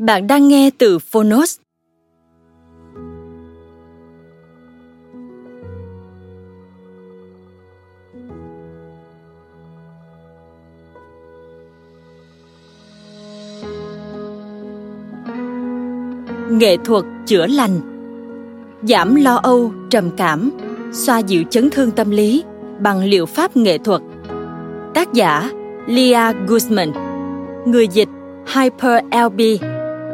Bạn đang nghe từ Phonos. Nghệ thuật chữa lành. Giảm lo âu, trầm cảm, xoa dịu chấn thương tâm lý bằng liệu pháp nghệ thuật. Tác giả Leah Guzman. Người dịch Hyper LB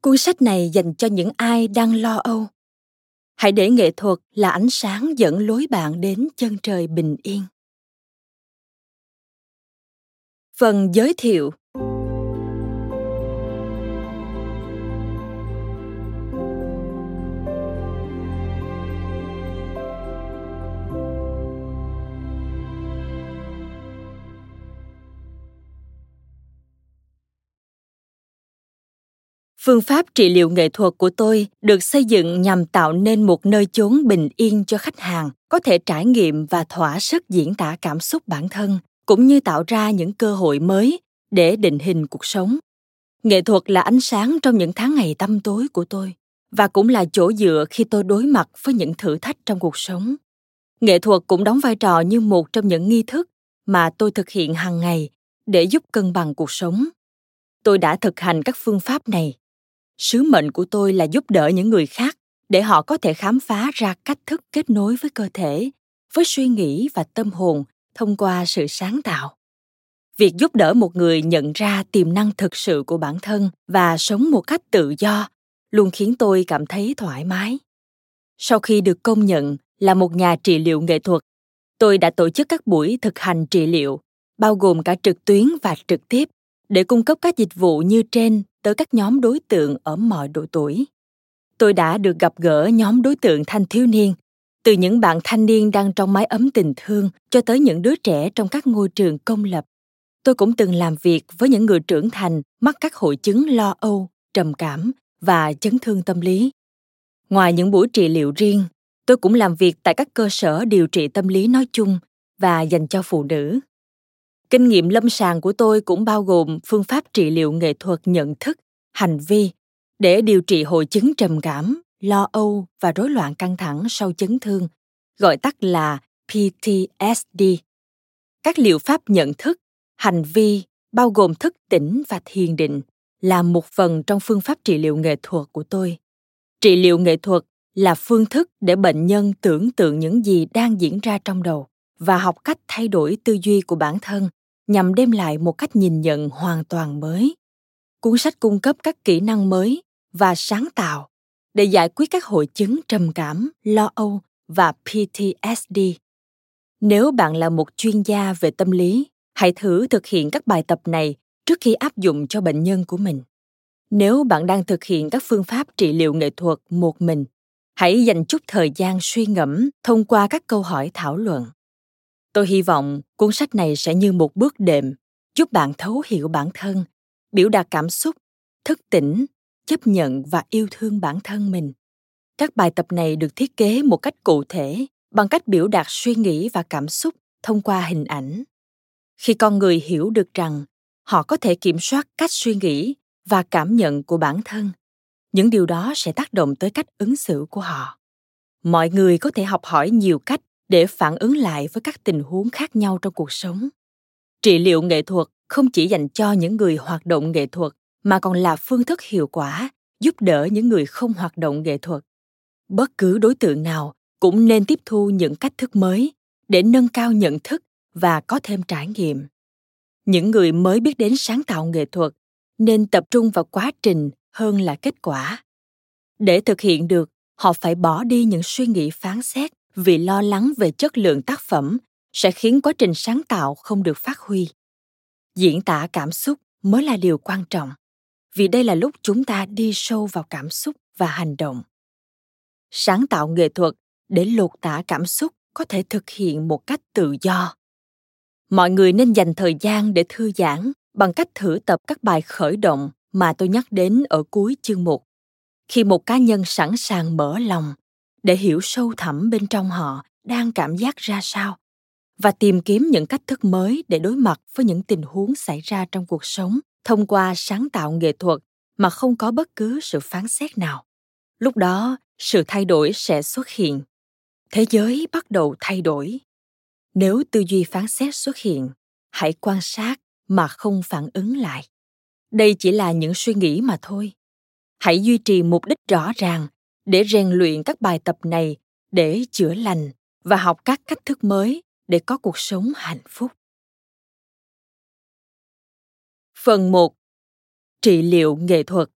Cuốn sách này dành cho những ai đang lo âu. Hãy để nghệ thuật là ánh sáng dẫn lối bạn đến chân trời bình yên. Phần giới thiệu phương pháp trị liệu nghệ thuật của tôi được xây dựng nhằm tạo nên một nơi chốn bình yên cho khách hàng, có thể trải nghiệm và thỏa sức diễn tả cảm xúc bản thân, cũng như tạo ra những cơ hội mới để định hình cuộc sống. Nghệ thuật là ánh sáng trong những tháng ngày tăm tối của tôi, và cũng là chỗ dựa khi tôi đối mặt với những thử thách trong cuộc sống. Nghệ thuật cũng đóng vai trò như một trong những nghi thức mà tôi thực hiện hàng ngày để giúp cân bằng cuộc sống. Tôi đã thực hành các phương pháp này sứ mệnh của tôi là giúp đỡ những người khác để họ có thể khám phá ra cách thức kết nối với cơ thể, với suy nghĩ và tâm hồn thông qua sự sáng tạo. Việc giúp đỡ một người nhận ra tiềm năng thực sự của bản thân và sống một cách tự do luôn khiến tôi cảm thấy thoải mái. Sau khi được công nhận là một nhà trị liệu nghệ thuật, tôi đã tổ chức các buổi thực hành trị liệu, bao gồm cả trực tuyến và trực tiếp để cung cấp các dịch vụ như trên tới các nhóm đối tượng ở mọi độ tuổi. Tôi đã được gặp gỡ nhóm đối tượng thanh thiếu niên, từ những bạn thanh niên đang trong mái ấm tình thương cho tới những đứa trẻ trong các ngôi trường công lập. Tôi cũng từng làm việc với những người trưởng thành mắc các hội chứng lo âu, trầm cảm và chấn thương tâm lý. Ngoài những buổi trị liệu riêng, tôi cũng làm việc tại các cơ sở điều trị tâm lý nói chung và dành cho phụ nữ kinh nghiệm lâm sàng của tôi cũng bao gồm phương pháp trị liệu nghệ thuật nhận thức, hành vi, để điều trị hội chứng trầm cảm, lo âu và rối loạn căng thẳng sau chấn thương, gọi tắt là ptsd các liệu pháp nhận thức, hành vi bao gồm thức tỉnh và thiền định là một phần trong phương pháp trị liệu nghệ thuật của tôi. Trị liệu nghệ thuật là phương thức để bệnh nhân tưởng tượng những gì đang diễn ra trong đầu và học cách thay đổi tư duy của bản thân nhằm đem lại một cách nhìn nhận hoàn toàn mới. Cuốn sách cung cấp các kỹ năng mới và sáng tạo để giải quyết các hội chứng trầm cảm, lo âu và ptsd nếu bạn là một chuyên gia về tâm lý, hãy thử thực hiện các bài tập này trước khi áp dụng cho bệnh nhân của mình. Nếu bạn đang thực hiện các phương pháp trị liệu nghệ thuật một mình, hãy dành chút thời gian suy ngẫm thông qua các câu hỏi thảo luận tôi hy vọng cuốn sách này sẽ như một bước đệm, giúp bạn thấu hiểu bản thân, biểu đạt cảm xúc, thức tỉnh, chấp nhận và yêu thương bản thân mình. Các bài tập này được thiết kế một cách cụ thể, bằng cách biểu đạt suy nghĩ và cảm xúc thông qua hình ảnh. Khi con người hiểu được rằng họ có thể kiểm soát cách suy nghĩ và cảm nhận của bản thân, những điều đó sẽ tác động tới cách ứng xử của họ. Mọi người có thể học hỏi nhiều cách để phản ứng lại với các tình huống khác nhau trong cuộc sống. Trị liệu nghệ thuật không chỉ dành cho những người hoạt động nghệ thuật, mà còn là phương thức hiệu quả giúp đỡ những người không hoạt động nghệ thuật. Bất cứ đối tượng nào cũng nên tiếp thu những cách thức mới để nâng cao nhận thức và có thêm trải nghiệm. Những người mới biết đến sáng tạo nghệ thuật nên tập trung vào quá trình hơn là kết quả. Để thực hiện được, họ phải bỏ đi những suy nghĩ phán xét vì lo lắng về chất lượng tác phẩm sẽ khiến quá trình sáng tạo không được phát huy. Diễn tả cảm xúc mới là điều quan trọng, vì đây là lúc chúng ta đi sâu vào cảm xúc và hành động. Sáng tạo nghệ thuật để lột tả cảm xúc có thể thực hiện một cách tự do. Mọi người nên dành thời gian để thư giãn bằng cách thử tập các bài khởi động mà tôi nhắc đến ở cuối chương mục. Khi một cá nhân sẵn sàng mở lòng để hiểu sâu thẳm bên trong họ đang cảm giác ra sao và tìm kiếm những cách thức mới để đối mặt với những tình huống xảy ra trong cuộc sống thông qua sáng tạo nghệ thuật mà không có bất cứ sự phán xét nào. Lúc đó, sự thay đổi sẽ xuất hiện. Thế giới bắt đầu thay đổi. Nếu tư duy phán xét xuất hiện, hãy quan sát mà không phản ứng lại. Đây chỉ là những suy nghĩ mà thôi. Hãy duy trì mục đích rõ ràng để rèn luyện các bài tập này, để chữa lành và học các cách thức mới để có cuộc sống hạnh phúc. Phần 1. Trị liệu nghệ thuật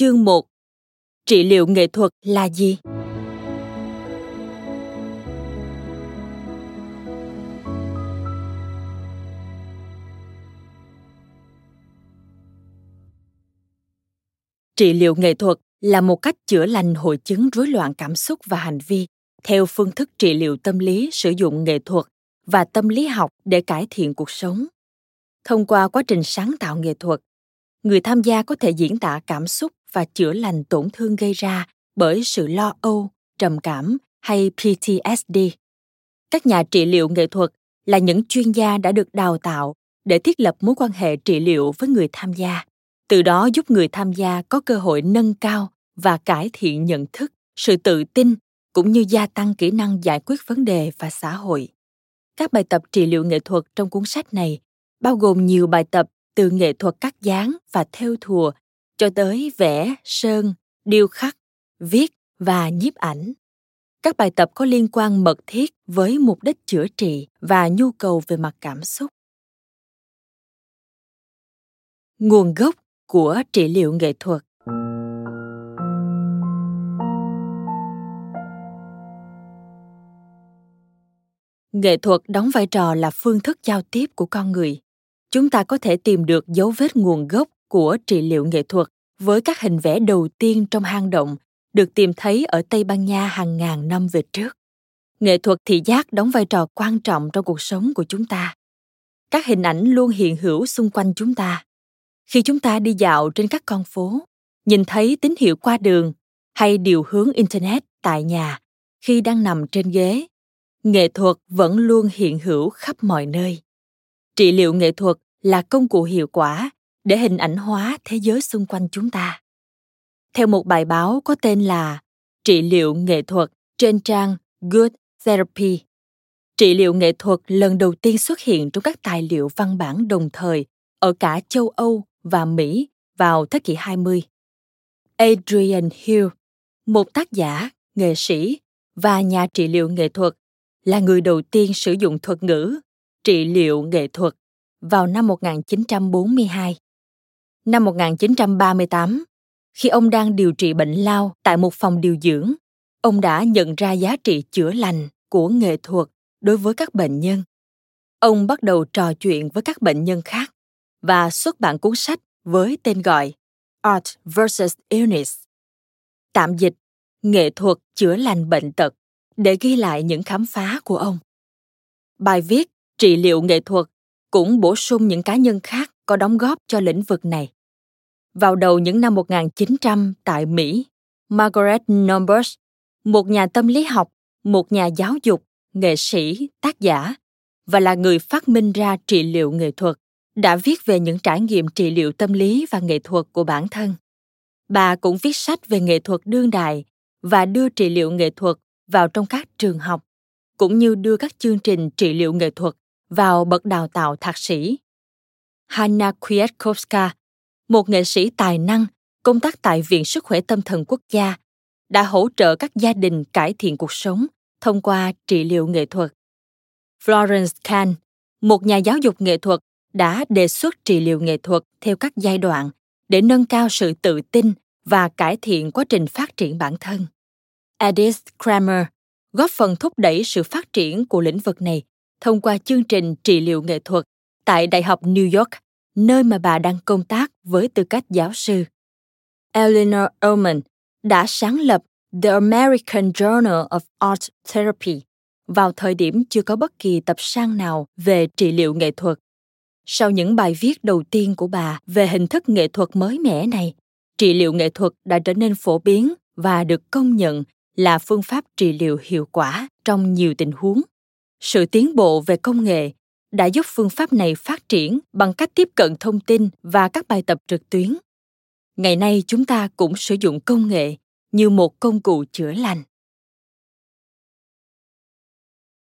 Chương 1 Trị liệu nghệ thuật là gì? Trị liệu nghệ thuật là một cách chữa lành hội chứng rối loạn cảm xúc và hành vi theo phương thức trị liệu tâm lý sử dụng nghệ thuật và tâm lý học để cải thiện cuộc sống. Thông qua quá trình sáng tạo nghệ thuật, người tham gia có thể diễn tả cảm xúc và chữa lành tổn thương gây ra bởi sự lo âu, trầm cảm hay PTSD. Các nhà trị liệu nghệ thuật là những chuyên gia đã được đào tạo để thiết lập mối quan hệ trị liệu với người tham gia, từ đó giúp người tham gia có cơ hội nâng cao và cải thiện nhận thức, sự tự tin cũng như gia tăng kỹ năng giải quyết vấn đề và xã hội. Các bài tập trị liệu nghệ thuật trong cuốn sách này bao gồm nhiều bài tập từ nghệ thuật cắt dán và thêu thùa cho tới vẽ, sơn, điêu khắc, viết và nhiếp ảnh. Các bài tập có liên quan mật thiết với mục đích chữa trị và nhu cầu về mặt cảm xúc. Nguồn gốc của trị liệu nghệ thuật nghệ thuật đóng vai trò là phương thức giao tiếp của con người chúng ta có thể tìm được dấu vết nguồn gốc của trị liệu nghệ thuật với các hình vẽ đầu tiên trong hang động được tìm thấy ở Tây Ban Nha hàng ngàn năm về trước. Nghệ thuật thị giác đóng vai trò quan trọng trong cuộc sống của chúng ta. Các hình ảnh luôn hiện hữu xung quanh chúng ta. Khi chúng ta đi dạo trên các con phố, nhìn thấy tín hiệu qua đường hay điều hướng internet tại nhà khi đang nằm trên ghế, nghệ thuật vẫn luôn hiện hữu khắp mọi nơi. Trị liệu nghệ thuật là công cụ hiệu quả để hình ảnh hóa thế giới xung quanh chúng ta. Theo một bài báo có tên là Trị liệu nghệ thuật trên trang Good Therapy, trị liệu nghệ thuật lần đầu tiên xuất hiện trong các tài liệu văn bản đồng thời ở cả châu Âu và Mỹ vào thế kỷ 20. Adrian Hill, một tác giả, nghệ sĩ và nhà trị liệu nghệ thuật, là người đầu tiên sử dụng thuật ngữ trị liệu nghệ thuật vào năm 1942. Năm 1938, khi ông đang điều trị bệnh lao tại một phòng điều dưỡng, ông đã nhận ra giá trị chữa lành của nghệ thuật đối với các bệnh nhân. Ông bắt đầu trò chuyện với các bệnh nhân khác và xuất bản cuốn sách với tên gọi Art vs. Illness. Tạm dịch, nghệ thuật chữa lành bệnh tật để ghi lại những khám phá của ông. Bài viết Trị liệu nghệ thuật cũng bổ sung những cá nhân khác có đóng góp cho lĩnh vực này. Vào đầu những năm 1900 tại Mỹ, Margaret Numbers, một nhà tâm lý học, một nhà giáo dục, nghệ sĩ, tác giả và là người phát minh ra trị liệu nghệ thuật, đã viết về những trải nghiệm trị liệu tâm lý và nghệ thuật của bản thân. Bà cũng viết sách về nghệ thuật đương đại và đưa trị liệu nghệ thuật vào trong các trường học, cũng như đưa các chương trình trị liệu nghệ thuật vào bậc đào tạo thạc sĩ. Hanna Kwiatkowska, một nghệ sĩ tài năng công tác tại Viện Sức khỏe Tâm thần Quốc gia, đã hỗ trợ các gia đình cải thiện cuộc sống thông qua trị liệu nghệ thuật. Florence Kahn, một nhà giáo dục nghệ thuật, đã đề xuất trị liệu nghệ thuật theo các giai đoạn để nâng cao sự tự tin và cải thiện quá trình phát triển bản thân. Edith Kramer góp phần thúc đẩy sự phát triển của lĩnh vực này thông qua chương trình trị liệu nghệ thuật tại Đại học New York, nơi mà bà đang công tác với tư cách giáo sư. Eleanor Ullman đã sáng lập The American Journal of Art Therapy vào thời điểm chưa có bất kỳ tập san nào về trị liệu nghệ thuật. Sau những bài viết đầu tiên của bà về hình thức nghệ thuật mới mẻ này, trị liệu nghệ thuật đã trở nên phổ biến và được công nhận là phương pháp trị liệu hiệu quả trong nhiều tình huống. Sự tiến bộ về công nghệ đã giúp phương pháp này phát triển bằng cách tiếp cận thông tin và các bài tập trực tuyến. Ngày nay chúng ta cũng sử dụng công nghệ như một công cụ chữa lành.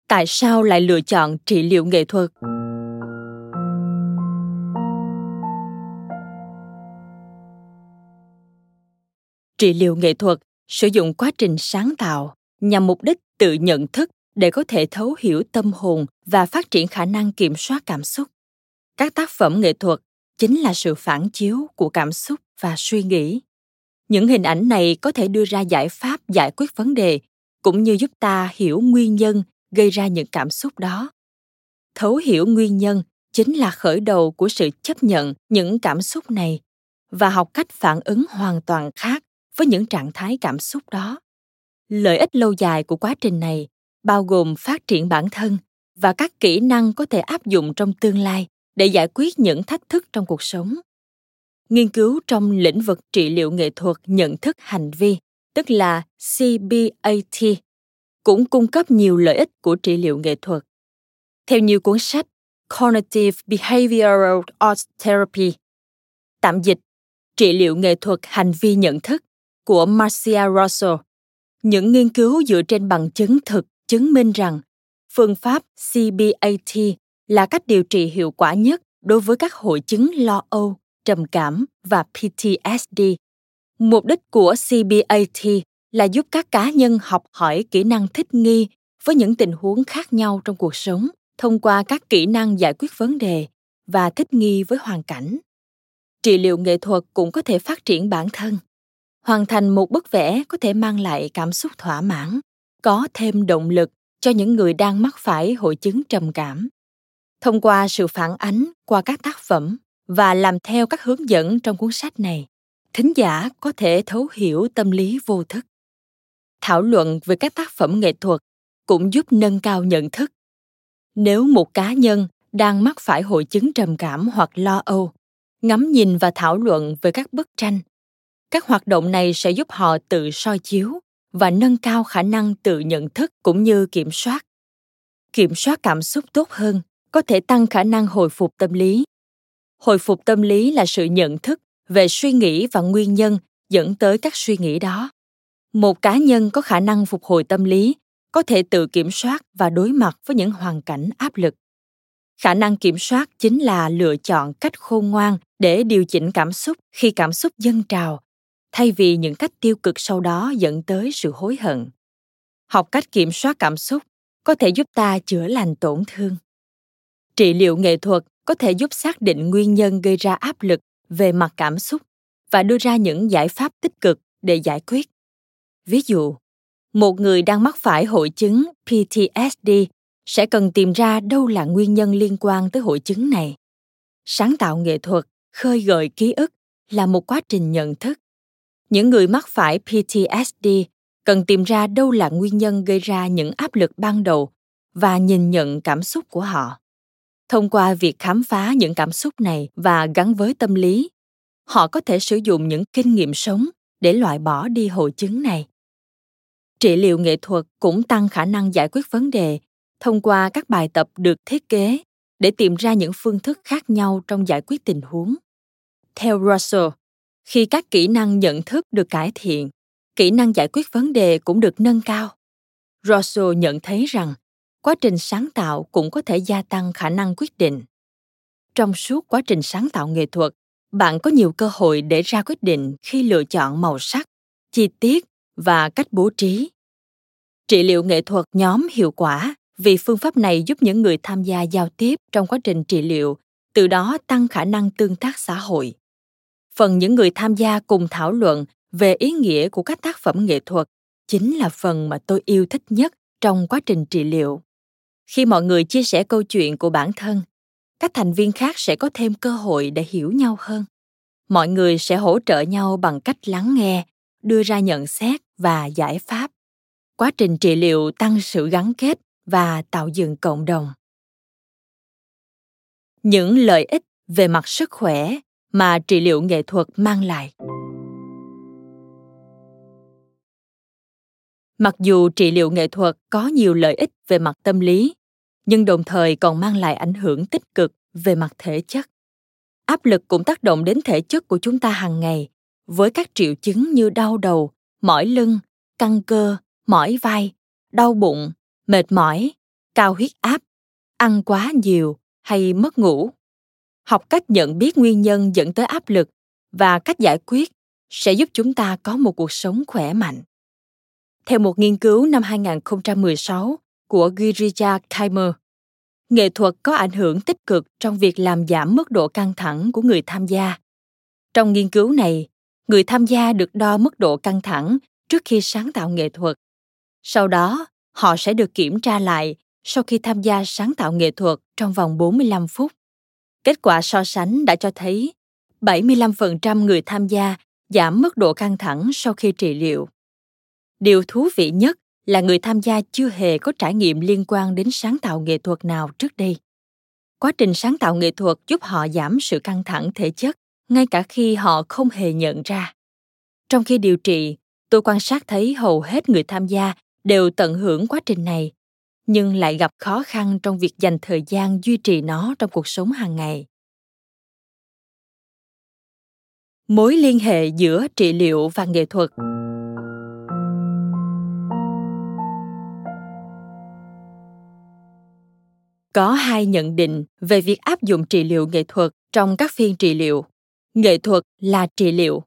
Tại sao lại lựa chọn trị liệu nghệ thuật? Trị liệu nghệ thuật sử dụng quá trình sáng tạo nhằm mục đích tự nhận thức để có thể thấu hiểu tâm hồn và phát triển khả năng kiểm soát cảm xúc. Các tác phẩm nghệ thuật chính là sự phản chiếu của cảm xúc và suy nghĩ. Những hình ảnh này có thể đưa ra giải pháp giải quyết vấn đề, cũng như giúp ta hiểu nguyên nhân gây ra những cảm xúc đó. Thấu hiểu nguyên nhân chính là khởi đầu của sự chấp nhận những cảm xúc này và học cách phản ứng hoàn toàn khác với những trạng thái cảm xúc đó. Lợi ích lâu dài của quá trình này bao gồm phát triển bản thân và các kỹ năng có thể áp dụng trong tương lai để giải quyết những thách thức trong cuộc sống. Nghiên cứu trong lĩnh vực trị liệu nghệ thuật nhận thức hành vi, tức là cbat cũng cung cấp nhiều lợi ích của trị liệu nghệ thuật. Theo nhiều cuốn sách, cognitive behavioral art therapy, tạm dịch, trị liệu nghệ thuật hành vi nhận thức của marcia russell, những nghiên cứu dựa trên bằng chứng thực chứng minh rằng phương pháp CBAT là cách điều trị hiệu quả nhất đối với các hội chứng lo âu, trầm cảm và PTSD. Mục đích của CBAT là giúp các cá nhân học hỏi kỹ năng thích nghi với những tình huống khác nhau trong cuộc sống thông qua các kỹ năng giải quyết vấn đề và thích nghi với hoàn cảnh. Trị liệu nghệ thuật cũng có thể phát triển bản thân. Hoàn thành một bức vẽ có thể mang lại cảm xúc thỏa mãn có thêm động lực cho những người đang mắc phải hội chứng trầm cảm. Thông qua sự phản ánh qua các tác phẩm và làm theo các hướng dẫn trong cuốn sách này, thính giả có thể thấu hiểu tâm lý vô thức. Thảo luận về các tác phẩm nghệ thuật cũng giúp nâng cao nhận thức. Nếu một cá nhân đang mắc phải hội chứng trầm cảm hoặc lo âu, ngắm nhìn và thảo luận về các bức tranh, các hoạt động này sẽ giúp họ tự soi chiếu và nâng cao khả năng tự nhận thức cũng như kiểm soát. Kiểm soát cảm xúc tốt hơn, có thể tăng khả năng hồi phục tâm lý. Hồi phục tâm lý là sự nhận thức về suy nghĩ và nguyên nhân dẫn tới các suy nghĩ đó. Một cá nhân có khả năng phục hồi tâm lý, có thể tự kiểm soát và đối mặt với những hoàn cảnh áp lực. Khả năng kiểm soát chính là lựa chọn cách khôn ngoan để điều chỉnh cảm xúc khi cảm xúc dâng trào thay vì những cách tiêu cực sau đó dẫn tới sự hối hận. Học cách kiểm soát cảm xúc có thể giúp ta chữa lành tổn thương. Trị liệu nghệ thuật có thể giúp xác định nguyên nhân gây ra áp lực về mặt cảm xúc và đưa ra những giải pháp tích cực để giải quyết. Ví dụ, một người đang mắc phải hội chứng ptsd sẽ cần tìm ra đâu là nguyên nhân liên quan tới hội chứng này. Sáng tạo nghệ thuật, khơi gợi ký ức là một quá trình nhận thức những người mắc phải ptsd cần tìm ra đâu là nguyên nhân gây ra những áp lực ban đầu và nhìn nhận cảm xúc của họ. Thông qua việc khám phá những cảm xúc này và gắn với tâm lý, họ có thể sử dụng những kinh nghiệm sống để loại bỏ đi hội chứng này. Trị liệu nghệ thuật cũng tăng khả năng giải quyết vấn đề thông qua các bài tập được thiết kế để tìm ra những phương thức khác nhau trong giải quyết tình huống. Theo russell khi các kỹ năng nhận thức được cải thiện, kỹ năng giải quyết vấn đề cũng được nâng cao. Rosso nhận thấy rằng, quá trình sáng tạo cũng có thể gia tăng khả năng quyết định. Trong suốt quá trình sáng tạo nghệ thuật, bạn có nhiều cơ hội để ra quyết định khi lựa chọn màu sắc, chi tiết và cách bố trí. Trị liệu nghệ thuật nhóm hiệu quả vì phương pháp này giúp những người tham gia giao tiếp trong quá trình trị liệu, từ đó tăng khả năng tương tác xã hội phần những người tham gia cùng thảo luận về ý nghĩa của các tác phẩm nghệ thuật chính là phần mà tôi yêu thích nhất trong quá trình trị liệu. Khi mọi người chia sẻ câu chuyện của bản thân, các thành viên khác sẽ có thêm cơ hội để hiểu nhau hơn. Mọi người sẽ hỗ trợ nhau bằng cách lắng nghe, đưa ra nhận xét và giải pháp. Quá trình trị liệu tăng sự gắn kết và tạo dựng cộng đồng. Những lợi ích về mặt sức khỏe mà trị liệu nghệ thuật mang lại. Mặc dù trị liệu nghệ thuật có nhiều lợi ích về mặt tâm lý, nhưng đồng thời còn mang lại ảnh hưởng tích cực về mặt thể chất. Áp lực cũng tác động đến thể chất của chúng ta hàng ngày, với các triệu chứng như đau đầu, mỏi lưng, căng cơ, mỏi vai, đau bụng, mệt mỏi, cao huyết áp, ăn quá nhiều hay mất ngủ học cách nhận biết nguyên nhân dẫn tới áp lực và cách giải quyết sẽ giúp chúng ta có một cuộc sống khỏe mạnh. Theo một nghiên cứu năm 2016 của Girija Kaimer, nghệ thuật có ảnh hưởng tích cực trong việc làm giảm mức độ căng thẳng của người tham gia. Trong nghiên cứu này, người tham gia được đo mức độ căng thẳng trước khi sáng tạo nghệ thuật. Sau đó, họ sẽ được kiểm tra lại sau khi tham gia sáng tạo nghệ thuật trong vòng 45 phút. Kết quả so sánh đã cho thấy 75% người tham gia giảm mức độ căng thẳng sau khi trị liệu. Điều thú vị nhất là người tham gia chưa hề có trải nghiệm liên quan đến sáng tạo nghệ thuật nào trước đây. Quá trình sáng tạo nghệ thuật giúp họ giảm sự căng thẳng thể chất ngay cả khi họ không hề nhận ra. Trong khi điều trị, tôi quan sát thấy hầu hết người tham gia đều tận hưởng quá trình này nhưng lại gặp khó khăn trong việc dành thời gian duy trì nó trong cuộc sống hàng ngày. Mối liên hệ giữa trị liệu và nghệ thuật. Có hai nhận định về việc áp dụng trị liệu nghệ thuật trong các phiên trị liệu. Nghệ thuật là trị liệu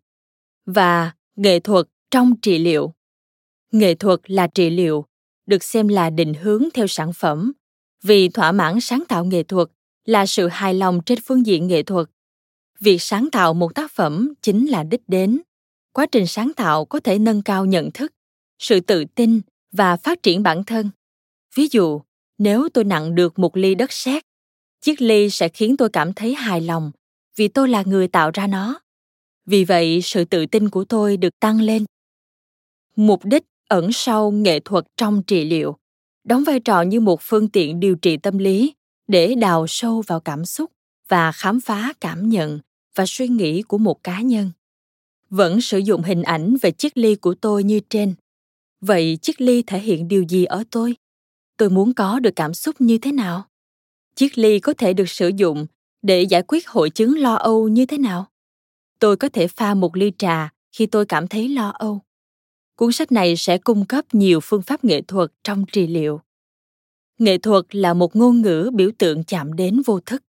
và nghệ thuật trong trị liệu. Nghệ thuật là trị liệu được xem là định hướng theo sản phẩm. Vì thỏa mãn sáng tạo nghệ thuật là sự hài lòng trên phương diện nghệ thuật. Việc sáng tạo một tác phẩm chính là đích đến. Quá trình sáng tạo có thể nâng cao nhận thức, sự tự tin và phát triển bản thân. Ví dụ, nếu tôi nặng được một ly đất sét, chiếc ly sẽ khiến tôi cảm thấy hài lòng vì tôi là người tạo ra nó. Vì vậy, sự tự tin của tôi được tăng lên. Mục đích ẩn sau nghệ thuật trong trị liệu, đóng vai trò như một phương tiện điều trị tâm lý để đào sâu vào cảm xúc và khám phá cảm nhận và suy nghĩ của một cá nhân. Vẫn sử dụng hình ảnh về chiếc ly của tôi như trên. Vậy chiếc ly thể hiện điều gì ở tôi? Tôi muốn có được cảm xúc như thế nào? Chiếc ly có thể được sử dụng để giải quyết hội chứng lo âu như thế nào? Tôi có thể pha một ly trà khi tôi cảm thấy lo âu cuốn sách này sẽ cung cấp nhiều phương pháp nghệ thuật trong trị liệu. Nghệ thuật là một ngôn ngữ biểu tượng chạm đến vô thức,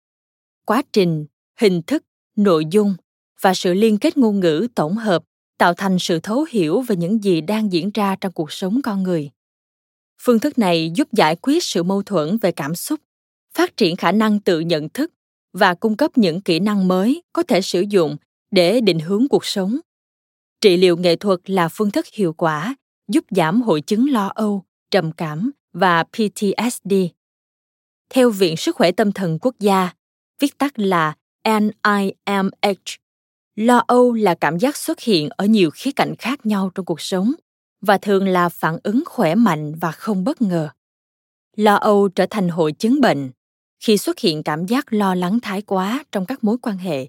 quá trình, hình thức, nội dung và sự liên kết ngôn ngữ tổng hợp, tạo thành sự thấu hiểu về những gì đang diễn ra trong cuộc sống con người. Phương thức này giúp giải quyết sự mâu thuẫn về cảm xúc, phát triển khả năng tự nhận thức và cung cấp những kỹ năng mới có thể sử dụng để định hướng cuộc sống trị liệu nghệ thuật là phương thức hiệu quả giúp giảm hội chứng lo âu trầm cảm và ptsd theo viện sức khỏe tâm thần quốc gia viết tắt là NIMH. Lo âu là cảm giác xuất hiện ở nhiều khía cạnh khác nhau trong cuộc sống và thường là phản ứng khỏe mạnh và không bất ngờ. Lo âu trở thành hội chứng bệnh khi xuất hiện cảm giác lo lắng thái quá trong các mối quan hệ,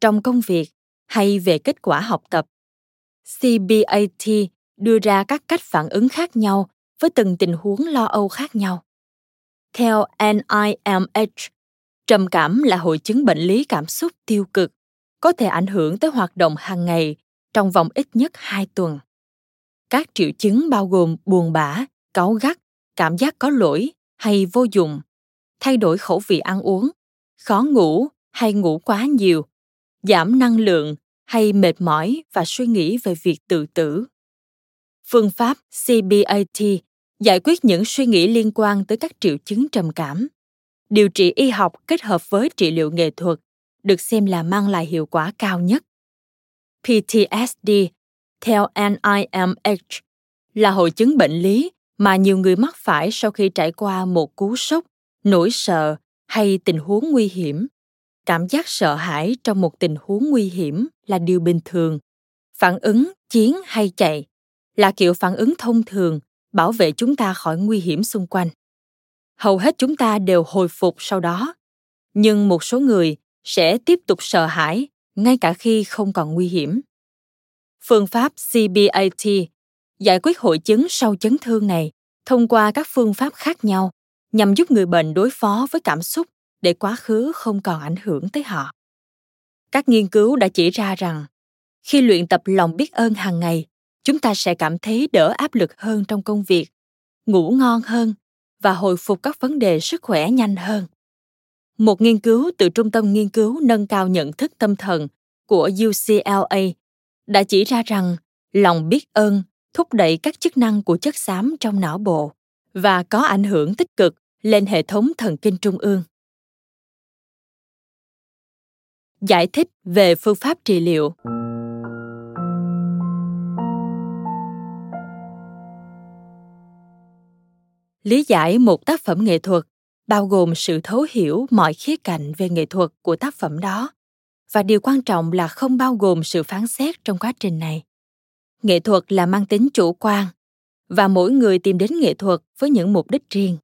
trong công việc hay về kết quả học tập. CBAT đưa ra các cách phản ứng khác nhau với từng tình huống lo âu khác nhau. Theo NIMH, trầm cảm là hội chứng bệnh lý cảm xúc tiêu cực có thể ảnh hưởng tới hoạt động hàng ngày trong vòng ít nhất 2 tuần. Các triệu chứng bao gồm buồn bã, cáu gắt, cảm giác có lỗi hay vô dụng, thay đổi khẩu vị ăn uống, khó ngủ hay ngủ quá nhiều, giảm năng lượng hay mệt mỏi và suy nghĩ về việc tự tử. Phương pháp CBAT giải quyết những suy nghĩ liên quan tới các triệu chứng trầm cảm. Điều trị y học kết hợp với trị liệu nghệ thuật được xem là mang lại hiệu quả cao nhất. PTSD, theo NIMH, là hội chứng bệnh lý mà nhiều người mắc phải sau khi trải qua một cú sốc, nỗi sợ hay tình huống nguy hiểm. Cảm giác sợ hãi trong một tình huống nguy hiểm là điều bình thường. Phản ứng, chiến hay chạy là kiểu phản ứng thông thường, bảo vệ chúng ta khỏi nguy hiểm xung quanh hầu hết chúng ta đều hồi phục sau đó, nhưng một số người sẽ tiếp tục sợ hãi, ngay cả khi không còn nguy hiểm phương pháp cbat giải quyết hội chứng sau chấn thương này thông qua các phương pháp khác nhau nhằm giúp người bệnh đối phó với cảm xúc để quá khứ không còn ảnh hưởng tới họ. Các nghiên cứu đã chỉ ra rằng, khi luyện tập lòng biết ơn hàng ngày, chúng ta sẽ cảm thấy đỡ áp lực hơn trong công việc, ngủ ngon hơn và hồi phục các vấn đề sức khỏe nhanh hơn. Một nghiên cứu từ trung tâm nghiên cứu nâng cao nhận thức tâm thần của ucla đã chỉ ra rằng lòng biết ơn thúc đẩy các chức năng của chất xám trong não bộ và có ảnh hưởng tích cực lên hệ thống thần kinh trung ương. Giải thích về phương pháp trị liệu. Lý giải một tác phẩm nghệ thuật, bao gồm sự thấu hiểu mọi khía cạnh về nghệ thuật của tác phẩm đó. Và điều quan trọng là không bao gồm sự phán xét trong quá trình này. Nghệ thuật là mang tính chủ quan, và mỗi người tìm đến nghệ thuật với những mục đích riêng.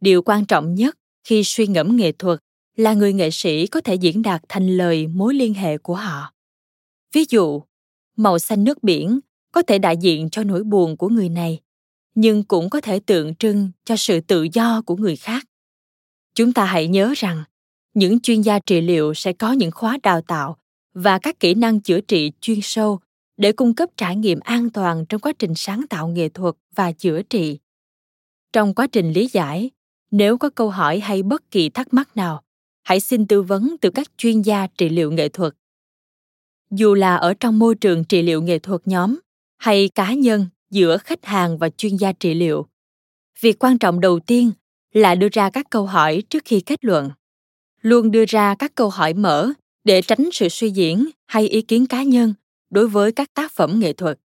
Điều quan trọng nhất khi suy ngẫm nghệ thuật là người nghệ sĩ có thể diễn đạt thành lời mối liên hệ của họ. Ví dụ, màu xanh nước biển có thể đại diện cho nỗi buồn của người này, nhưng cũng có thể tượng trưng cho sự tự do của người khác. Chúng ta hãy nhớ rằng, những chuyên gia trị liệu sẽ có những khóa đào tạo và các kỹ năng chữa trị chuyên sâu để cung cấp trải nghiệm an toàn trong quá trình sáng tạo nghệ thuật và chữa trị. Trong quá trình lý giải, nếu có câu hỏi hay bất kỳ thắc mắc nào hãy xin tư vấn từ các chuyên gia trị liệu nghệ thuật. Dù là ở trong môi trường trị liệu nghệ thuật nhóm hay cá nhân giữa khách hàng và chuyên gia trị liệu, việc quan trọng đầu tiên là đưa ra các câu hỏi trước khi kết luận. Luôn đưa ra các câu hỏi mở để tránh sự suy diễn hay ý kiến cá nhân đối với các tác phẩm nghệ thuật.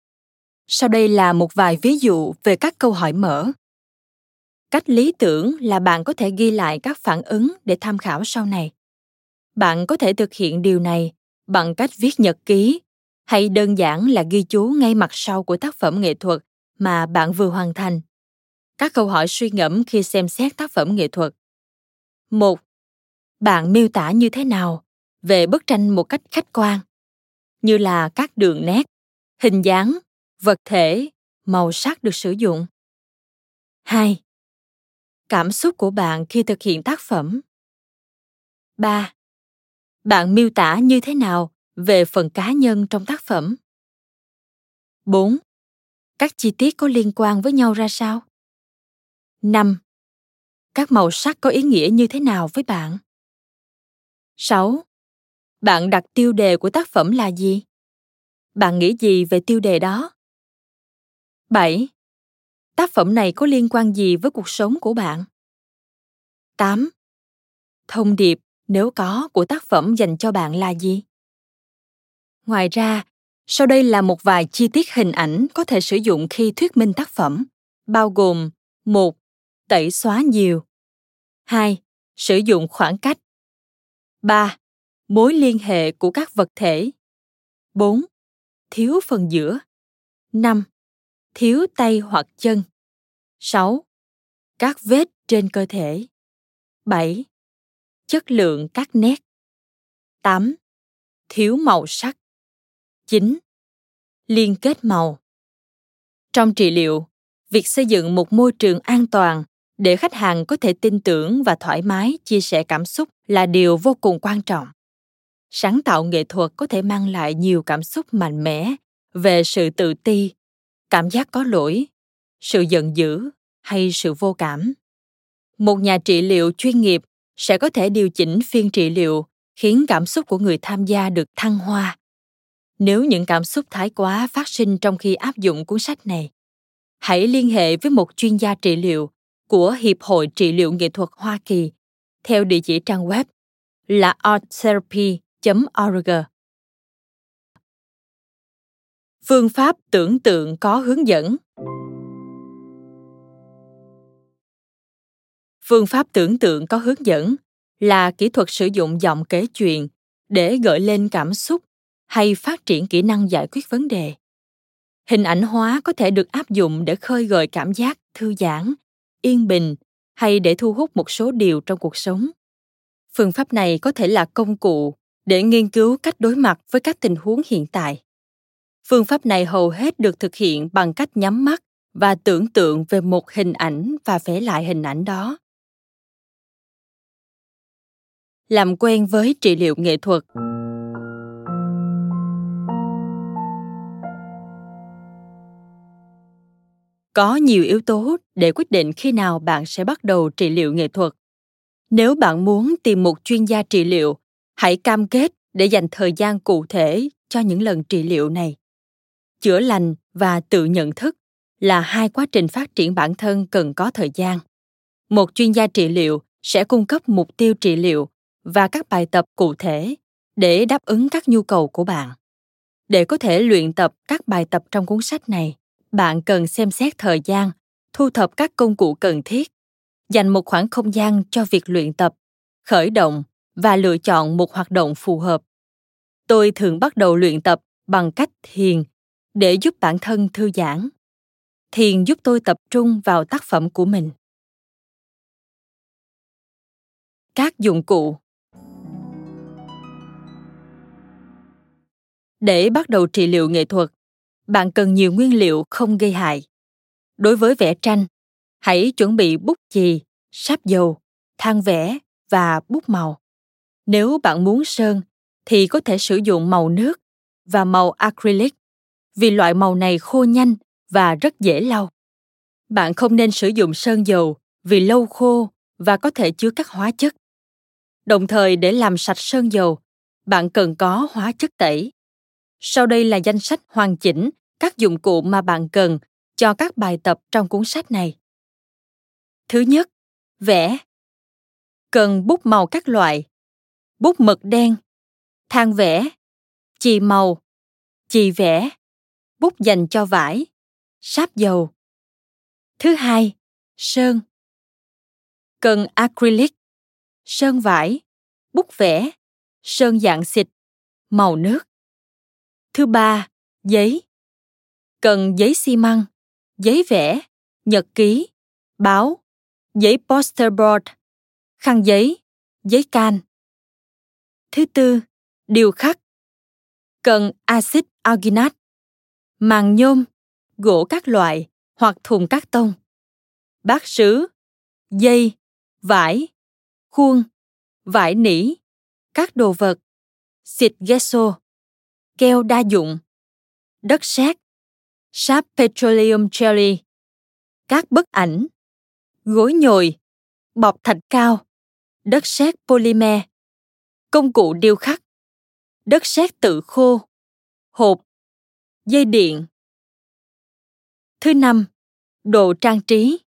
Sau đây là một vài ví dụ về các câu hỏi mở cách lý tưởng là bạn có thể ghi lại các phản ứng để tham khảo sau này bạn có thể thực hiện điều này bằng cách viết nhật ký hay đơn giản là ghi chú ngay mặt sau của tác phẩm nghệ thuật mà bạn vừa hoàn thành. Các câu hỏi suy ngẫm khi xem xét tác phẩm nghệ thuật. Một, Bạn miêu tả như thế nào về bức tranh một cách khách quan, như là các đường nét, hình dáng, vật thể, màu sắc được sử dụng. 2. Cảm xúc của bạn khi thực hiện tác phẩm. 3. Bạn miêu tả như thế nào về phần cá nhân trong tác phẩm. 4. Các chi tiết có liên quan với nhau ra sao? 5. Các màu sắc có ý nghĩa như thế nào với bạn? 6. Bạn đặt tiêu đề của tác phẩm là gì? Bạn nghĩ gì về tiêu đề đó? 7. Tác phẩm này có liên quan gì với cuộc sống của bạn? 8. Thông điệp, nếu có, của tác phẩm dành cho bạn là gì? Ngoài ra, sau đây là một vài chi tiết hình ảnh có thể sử dụng khi thuyết minh tác phẩm, bao gồm một Tẩy xóa nhiều 2. Sử dụng khoảng cách 3. Mối liên hệ của các vật thể 4. Thiếu phần giữa 5. Thiếu tay hoặc chân 6. Các vết trên cơ thể 7. Chất lượng các nét 8. Thiếu màu sắc 9. Liên kết màu Trong trị liệu, việc xây dựng một môi trường an toàn để khách hàng có thể tin tưởng và thoải mái chia sẻ cảm xúc là điều vô cùng quan trọng sáng tạo nghệ thuật có thể mang lại nhiều cảm xúc mạnh mẽ về sự tự ti cảm giác có lỗi, sự giận dữ hay sự vô cảm một nhà trị liệu chuyên nghiệp sẽ có thể điều chỉnh phiên trị liệu khiến cảm xúc của người tham gia được thăng hoa nếu những cảm xúc thái quá phát sinh trong khi áp dụng cuốn sách này, hãy liên hệ với một chuyên gia trị liệu của Hiệp hội Trị liệu Nghệ thuật Hoa Kỳ theo địa chỉ trang web là arttherapy.org. Phương pháp tưởng tượng có hướng dẫn. Phương pháp tưởng tượng có hướng dẫn là kỹ thuật sử dụng giọng kể chuyện để gợi lên cảm xúc hay phát triển kỹ năng giải quyết vấn đề. Hình ảnh hóa có thể được áp dụng để khơi gợi cảm giác, thư giãn, yên bình hay để thu hút một số điều trong cuộc sống. Phương pháp này có thể là công cụ để nghiên cứu cách đối mặt với các tình huống hiện tại phương pháp này hầu hết được thực hiện bằng cách nhắm mắt và tưởng tượng về một hình ảnh và vẽ lại hình ảnh đó. Làm quen với trị liệu nghệ thuật. Có nhiều yếu tố để quyết định khi nào bạn sẽ bắt đầu trị liệu nghệ thuật. Nếu bạn muốn tìm một chuyên gia trị liệu, hãy cam kết để dành thời gian cụ thể cho những lần trị liệu này chữa lành và tự nhận thức là hai quá trình phát triển bản thân cần có thời gian. Một chuyên gia trị liệu sẽ cung cấp mục tiêu trị liệu và các bài tập cụ thể để đáp ứng các nhu cầu của bạn. Để có thể luyện tập các bài tập trong cuốn sách này, bạn cần xem xét thời gian, thu thập các công cụ cần thiết, dành một khoảng không gian cho việc luyện tập, khởi động và lựa chọn một hoạt động phù hợp. Tôi thường bắt đầu luyện tập bằng cách thiền để giúp bản thân thư giãn thiền giúp tôi tập trung vào tác phẩm của mình các dụng cụ để bắt đầu trị liệu nghệ thuật bạn cần nhiều nguyên liệu không gây hại. Đối với vẽ tranh, hãy chuẩn bị bút chì, sáp dầu, than vẽ và bút màu. Nếu bạn muốn sơn, thì có thể sử dụng màu nước và màu acrylic vì loại màu này khô nhanh và rất dễ lau. Bạn không nên sử dụng sơn dầu vì lâu khô và có thể chứa các hóa chất. Đồng thời để làm sạch sơn dầu, bạn cần có hóa chất tẩy. Sau đây là danh sách hoàn chỉnh các dụng cụ mà bạn cần cho các bài tập trong cuốn sách này. Thứ nhất, vẽ. Cần bút màu các loại, bút mực đen, than vẽ, chì màu, chì vẽ, bút dành cho vải, sáp dầu. Thứ hai, sơn. Cần acrylic, sơn vải, bút vẽ, sơn dạng xịt, màu nước. Thứ ba, giấy. Cần giấy xi măng, giấy vẽ, nhật ký, báo, giấy poster board, khăn giấy, giấy can. Thứ tư, điều khắc. Cần axit alginat, màng nhôm, gỗ các loại hoặc thùng cắt tông, bát sứ, dây, vải, khuôn, vải nỉ, các đồ vật, xịt gesso, keo đa dụng, đất sét, sáp petroleum jelly, các bức ảnh, gối nhồi, bọc thạch cao, đất sét polymer, công cụ điêu khắc, đất sét tự khô, hộp, dây điện. Thứ năm, đồ trang trí.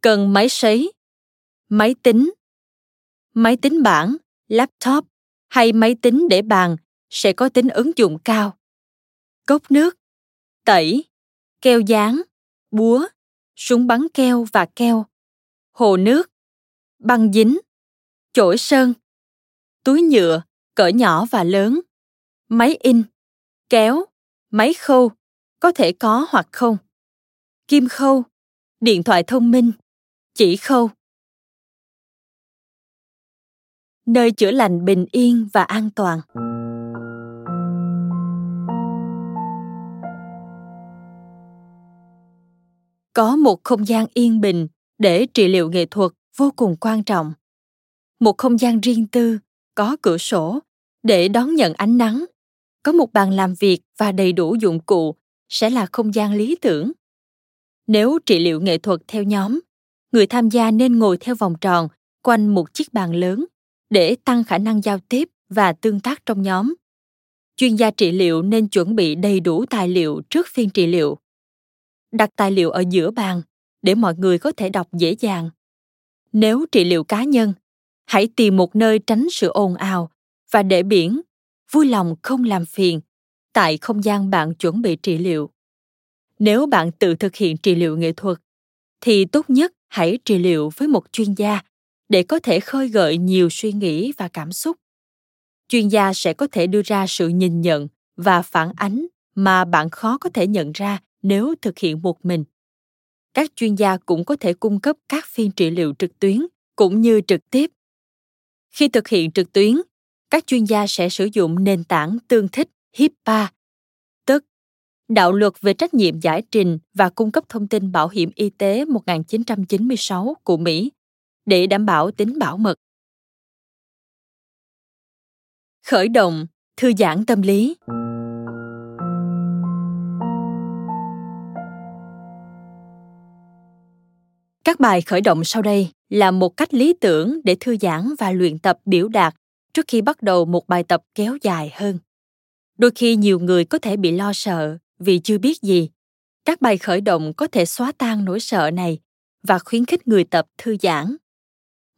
Cần máy sấy, máy tính, máy tính bảng, laptop hay máy tính để bàn sẽ có tính ứng dụng cao. Cốc nước, tẩy, keo dán, búa, súng bắn keo và keo, hồ nước, băng dính, chổi sơn, túi nhựa cỡ nhỏ và lớn, máy in, kéo, máy khâu, có thể có hoặc không, kim khâu, điện thoại thông minh, chỉ khâu. Nơi chữa lành bình yên và an toàn. Có một không gian yên bình để trị liệu nghệ thuật vô cùng quan trọng. Một không gian riêng tư, có cửa sổ để đón nhận ánh nắng có một bàn làm việc và đầy đủ dụng cụ sẽ là không gian lý tưởng. Nếu trị liệu nghệ thuật theo nhóm, người tham gia nên ngồi theo vòng tròn quanh một chiếc bàn lớn để tăng khả năng giao tiếp và tương tác trong nhóm. Chuyên gia trị liệu nên chuẩn bị đầy đủ tài liệu trước phiên trị liệu. Đặt tài liệu ở giữa bàn để mọi người có thể đọc dễ dàng. Nếu trị liệu cá nhân, hãy tìm một nơi tránh sự ồn ào và để biển vui lòng không làm phiền tại không gian bạn chuẩn bị trị liệu. Nếu bạn tự thực hiện trị liệu nghệ thuật, thì tốt nhất hãy trị liệu với một chuyên gia để có thể khơi gợi nhiều suy nghĩ và cảm xúc. Chuyên gia sẽ có thể đưa ra sự nhìn nhận và phản ánh mà bạn khó có thể nhận ra nếu thực hiện một mình. Các chuyên gia cũng có thể cung cấp các phiên trị liệu trực tuyến cũng như trực tiếp. Khi thực hiện trực tuyến các chuyên gia sẽ sử dụng nền tảng tương thích HIPAA, tức Đạo luật về trách nhiệm giải trình và cung cấp thông tin bảo hiểm y tế 1996 của Mỹ để đảm bảo tính bảo mật. Khởi động, thư giãn tâm lý. Các bài khởi động sau đây là một cách lý tưởng để thư giãn và luyện tập biểu đạt trước khi bắt đầu một bài tập kéo dài hơn. Đôi khi nhiều người có thể bị lo sợ vì chưa biết gì. Các bài khởi động có thể xóa tan nỗi sợ này và khuyến khích người tập thư giãn.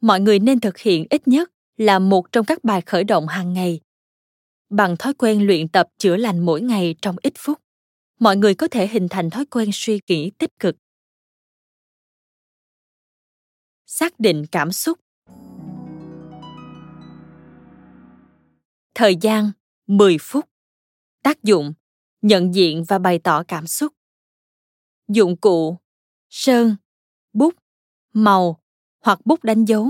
Mọi người nên thực hiện ít nhất là một trong các bài khởi động hàng ngày. Bằng thói quen luyện tập chữa lành mỗi ngày trong ít phút, mọi người có thể hình thành thói quen suy nghĩ tích cực. Xác định cảm xúc Thời gian 10 phút. Tác dụng nhận diện và bày tỏ cảm xúc. Dụng cụ sơn, bút, màu hoặc bút đánh dấu.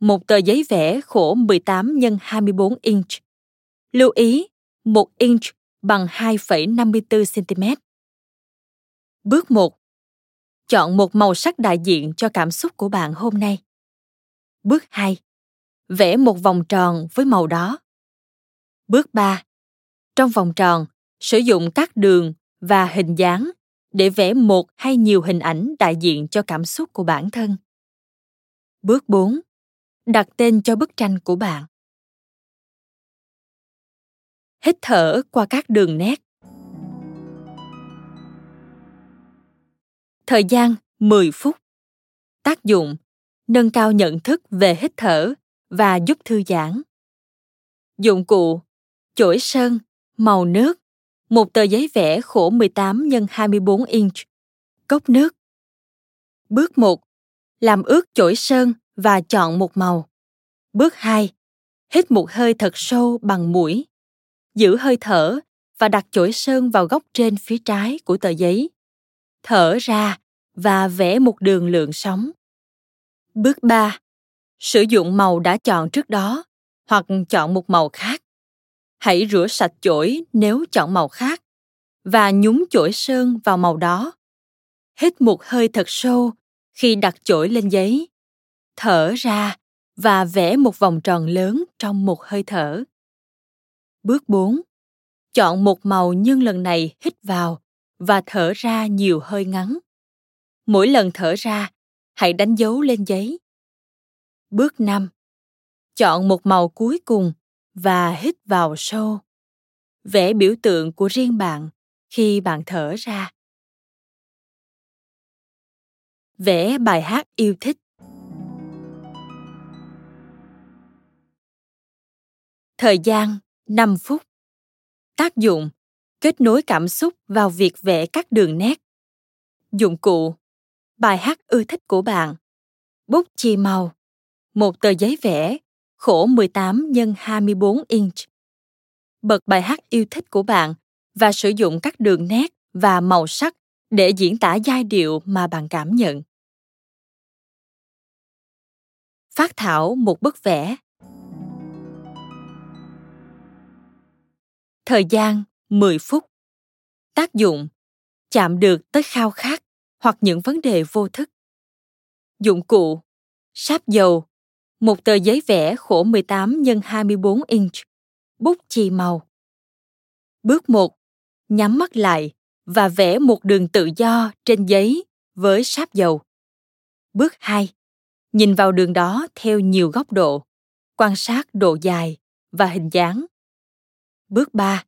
Một tờ giấy vẽ khổ 18 x 24 inch. Lưu ý, 1 inch bằng 2,54 cm. Bước 1. Chọn một màu sắc đại diện cho cảm xúc của bạn hôm nay. Bước 2. Vẽ một vòng tròn với màu đó. Bước 3. Trong vòng tròn, sử dụng các đường và hình dáng để vẽ một hay nhiều hình ảnh đại diện cho cảm xúc của bản thân. Bước 4. Đặt tên cho bức tranh của bạn. Hít thở qua các đường nét. Thời gian 10 phút. Tác dụng: nâng cao nhận thức về hít thở và giúp thư giãn. Dụng cụ: chổi sơn, màu nước, một tờ giấy vẽ khổ 18 x 24 inch, cốc nước. Bước 1. Làm ướt chổi sơn và chọn một màu. Bước 2. Hít một hơi thật sâu bằng mũi. Giữ hơi thở và đặt chổi sơn vào góc trên phía trái của tờ giấy. Thở ra và vẽ một đường lượng sóng. Bước 3. Sử dụng màu đã chọn trước đó hoặc chọn một màu khác hãy rửa sạch chổi nếu chọn màu khác và nhúng chổi sơn vào màu đó hít một hơi thật sâu khi đặt chổi lên giấy thở ra và vẽ một vòng tròn lớn trong một hơi thở. Bước 4. Chọn một màu nhưng lần này hít vào và thở ra nhiều hơi ngắn. Mỗi lần thở ra, hãy đánh dấu lên giấy. Bước 5. Chọn một màu cuối cùng và hít vào sâu. Vẽ biểu tượng của riêng bạn khi bạn thở ra. Vẽ bài hát yêu thích. Thời gian 5 phút. Tác dụng: kết nối cảm xúc vào việc vẽ các đường nét. Dụng cụ: bài hát ưa thích của bạn, bút chì màu, một tờ giấy vẽ, khổ 18 x 24 inch. Bật bài hát yêu thích của bạn và sử dụng các đường nét và màu sắc để diễn tả giai điệu mà bạn cảm nhận. Phát thảo một bức vẽ. Thời gian 10 phút. Tác dụng: chạm được tới khao khát hoặc những vấn đề vô thức. Dụng cụ: sáp dầu, một tờ giấy vẽ khổ 18 x 24 inch, bút chì màu. Bước 1. Nhắm mắt lại và vẽ một đường tự do trên giấy với sáp dầu. Bước 2. Nhìn vào đường đó theo nhiều góc độ, quan sát độ dài và hình dáng. Bước 3.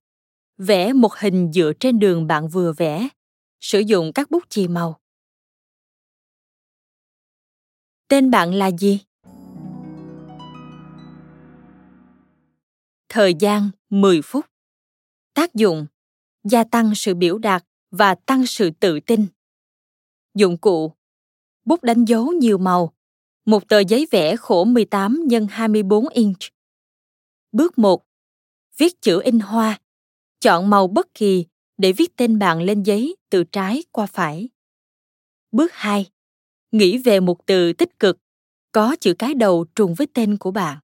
Vẽ một hình dựa trên đường bạn vừa vẽ, sử dụng các bút chì màu. Tên bạn là gì? Thời gian 10 phút. Tác dụng: gia tăng sự biểu đạt và tăng sự tự tin. Dụng cụ: bút đánh dấu nhiều màu, một tờ giấy vẽ khổ 18 x 24 inch. Bước 1. Viết chữ in hoa. Chọn màu bất kỳ để viết tên bạn lên giấy từ trái qua phải. Bước 2. Nghĩ về một từ tích cực, có chữ cái đầu trùng với tên của bạn.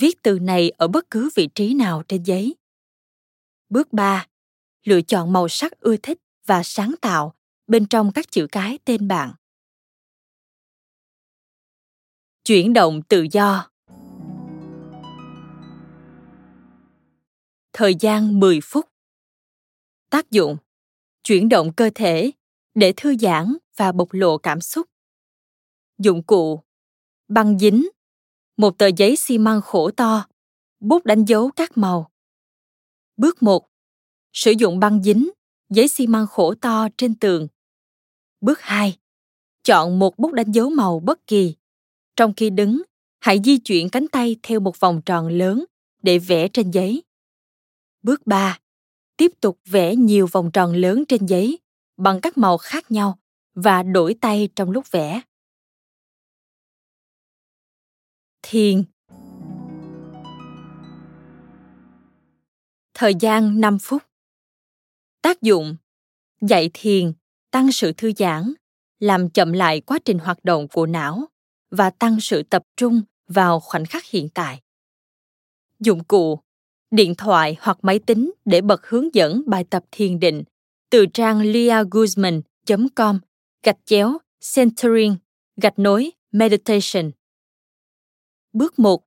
Viết từ này ở bất cứ vị trí nào trên giấy. Bước 3. Lựa chọn màu sắc ưa thích và sáng tạo bên trong các chữ cái tên bạn. Chuyển động tự do Thời gian 10 phút Tác dụng Chuyển động cơ thể để thư giãn và bộc lộ cảm xúc. Dụng cụ Băng dính một tờ giấy xi măng khổ to Bút đánh dấu các màu Bước 1. Sử dụng băng dính, giấy xi măng khổ to trên tường. Bước 2. Chọn một bút đánh dấu màu bất kỳ. Trong khi đứng, hãy di chuyển cánh tay theo một vòng tròn lớn để vẽ trên giấy. Bước 3. Tiếp tục vẽ nhiều vòng tròn lớn trên giấy bằng các màu khác nhau và đổi tay trong lúc vẽ. Thiền Thời gian 5 phút. Tác dụng: dạy thiền, tăng sự thư giãn, làm chậm lại quá trình hoạt động của não và tăng sự tập trung vào khoảnh khắc hiện tại. Dụng cụ: điện thoại hoặc máy tính để bật hướng dẫn bài tập thiền định từ trang liaguzman.com gạch chéo centering gạch nối meditation. Bước 1.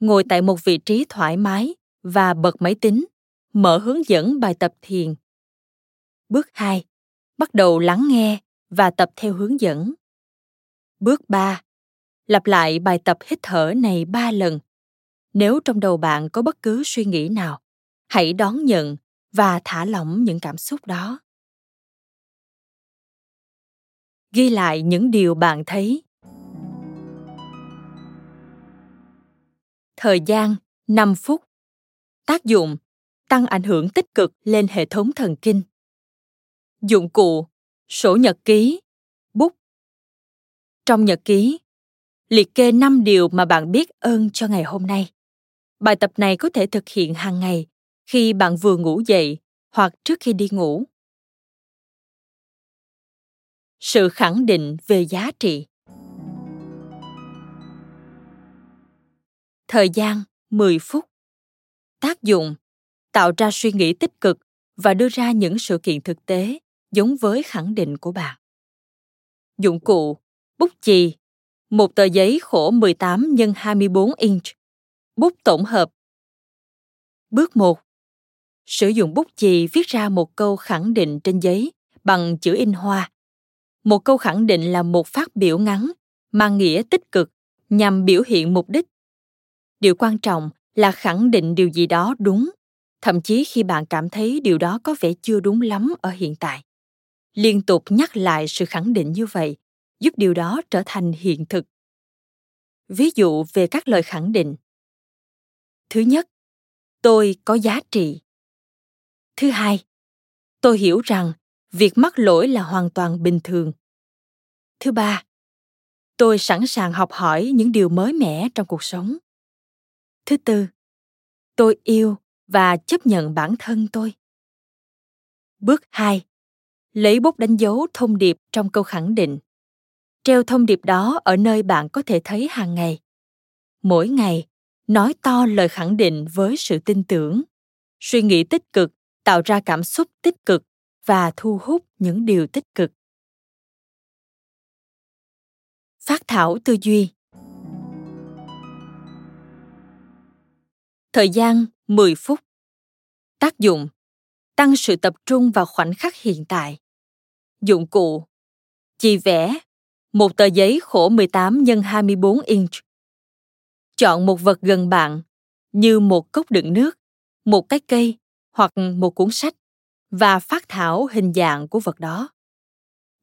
Ngồi tại một vị trí thoải mái và bật máy tính mở hướng dẫn bài tập thiền. Bước 2. Bắt đầu lắng nghe và tập theo hướng dẫn. Bước 3. Lặp lại bài tập hít thở này 3 lần. Nếu trong đầu bạn có bất cứ suy nghĩ nào, hãy đón nhận và thả lỏng những cảm xúc đó. Ghi lại những điều bạn thấy. Thời gian 5 phút. Tác dụng tăng ảnh hưởng tích cực lên hệ thống thần kinh. Dụng cụ, sổ nhật ký, bút. Trong nhật ký, liệt kê 5 điều mà bạn biết ơn cho ngày hôm nay. Bài tập này có thể thực hiện hàng ngày khi bạn vừa ngủ dậy hoặc trước khi đi ngủ. Sự khẳng định về giá trị. Thời gian 10 phút. Tác dụng tạo ra suy nghĩ tích cực và đưa ra những sự kiện thực tế giống với khẳng định của bạn. Dụng cụ, bút chì, một tờ giấy khổ 18 x 24 inch, bút tổng hợp. Bước 1. sử dụng bút chì viết ra một câu khẳng định trên giấy bằng chữ in hoa. Một câu khẳng định là một phát biểu ngắn mang nghĩa tích cực nhằm biểu hiện mục đích. Điều quan trọng là khẳng định điều gì đó đúng, thậm chí khi bạn cảm thấy điều đó có vẻ chưa đúng lắm ở hiện tại. Liên tục nhắc lại sự khẳng định như vậy giúp điều đó trở thành hiện thực. Ví dụ về các lời khẳng định. Thứ nhất, tôi có giá trị. Thứ hai, tôi hiểu rằng việc mắc lỗi là hoàn toàn bình thường. Thứ ba, tôi sẵn sàng học hỏi những điều mới mẻ trong cuộc sống thứ tư, tôi yêu và chấp nhận bản thân tôi. Bước hai, lấy bút đánh dấu thông điệp trong câu khẳng định. Treo thông điệp đó ở nơi bạn có thể thấy hàng ngày. Mỗi ngày, nói to lời khẳng định với sự tin tưởng, suy nghĩ tích cực, tạo ra cảm xúc tích cực và thu hút những điều tích cực. Phát thảo tư duy. Thời gian 10 phút. Tác dụng. Tăng sự tập trung vào khoảnh khắc hiện tại. Dụng cụ. Chì vẽ một tờ giấy khổ 18 x 24 inch. Chọn một vật gần bạn, như một cốc đựng nước, một cái cây hoặc một cuốn sách, và phát thảo hình dạng của vật đó.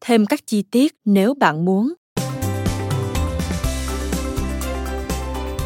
Thêm các chi tiết nếu bạn muốn.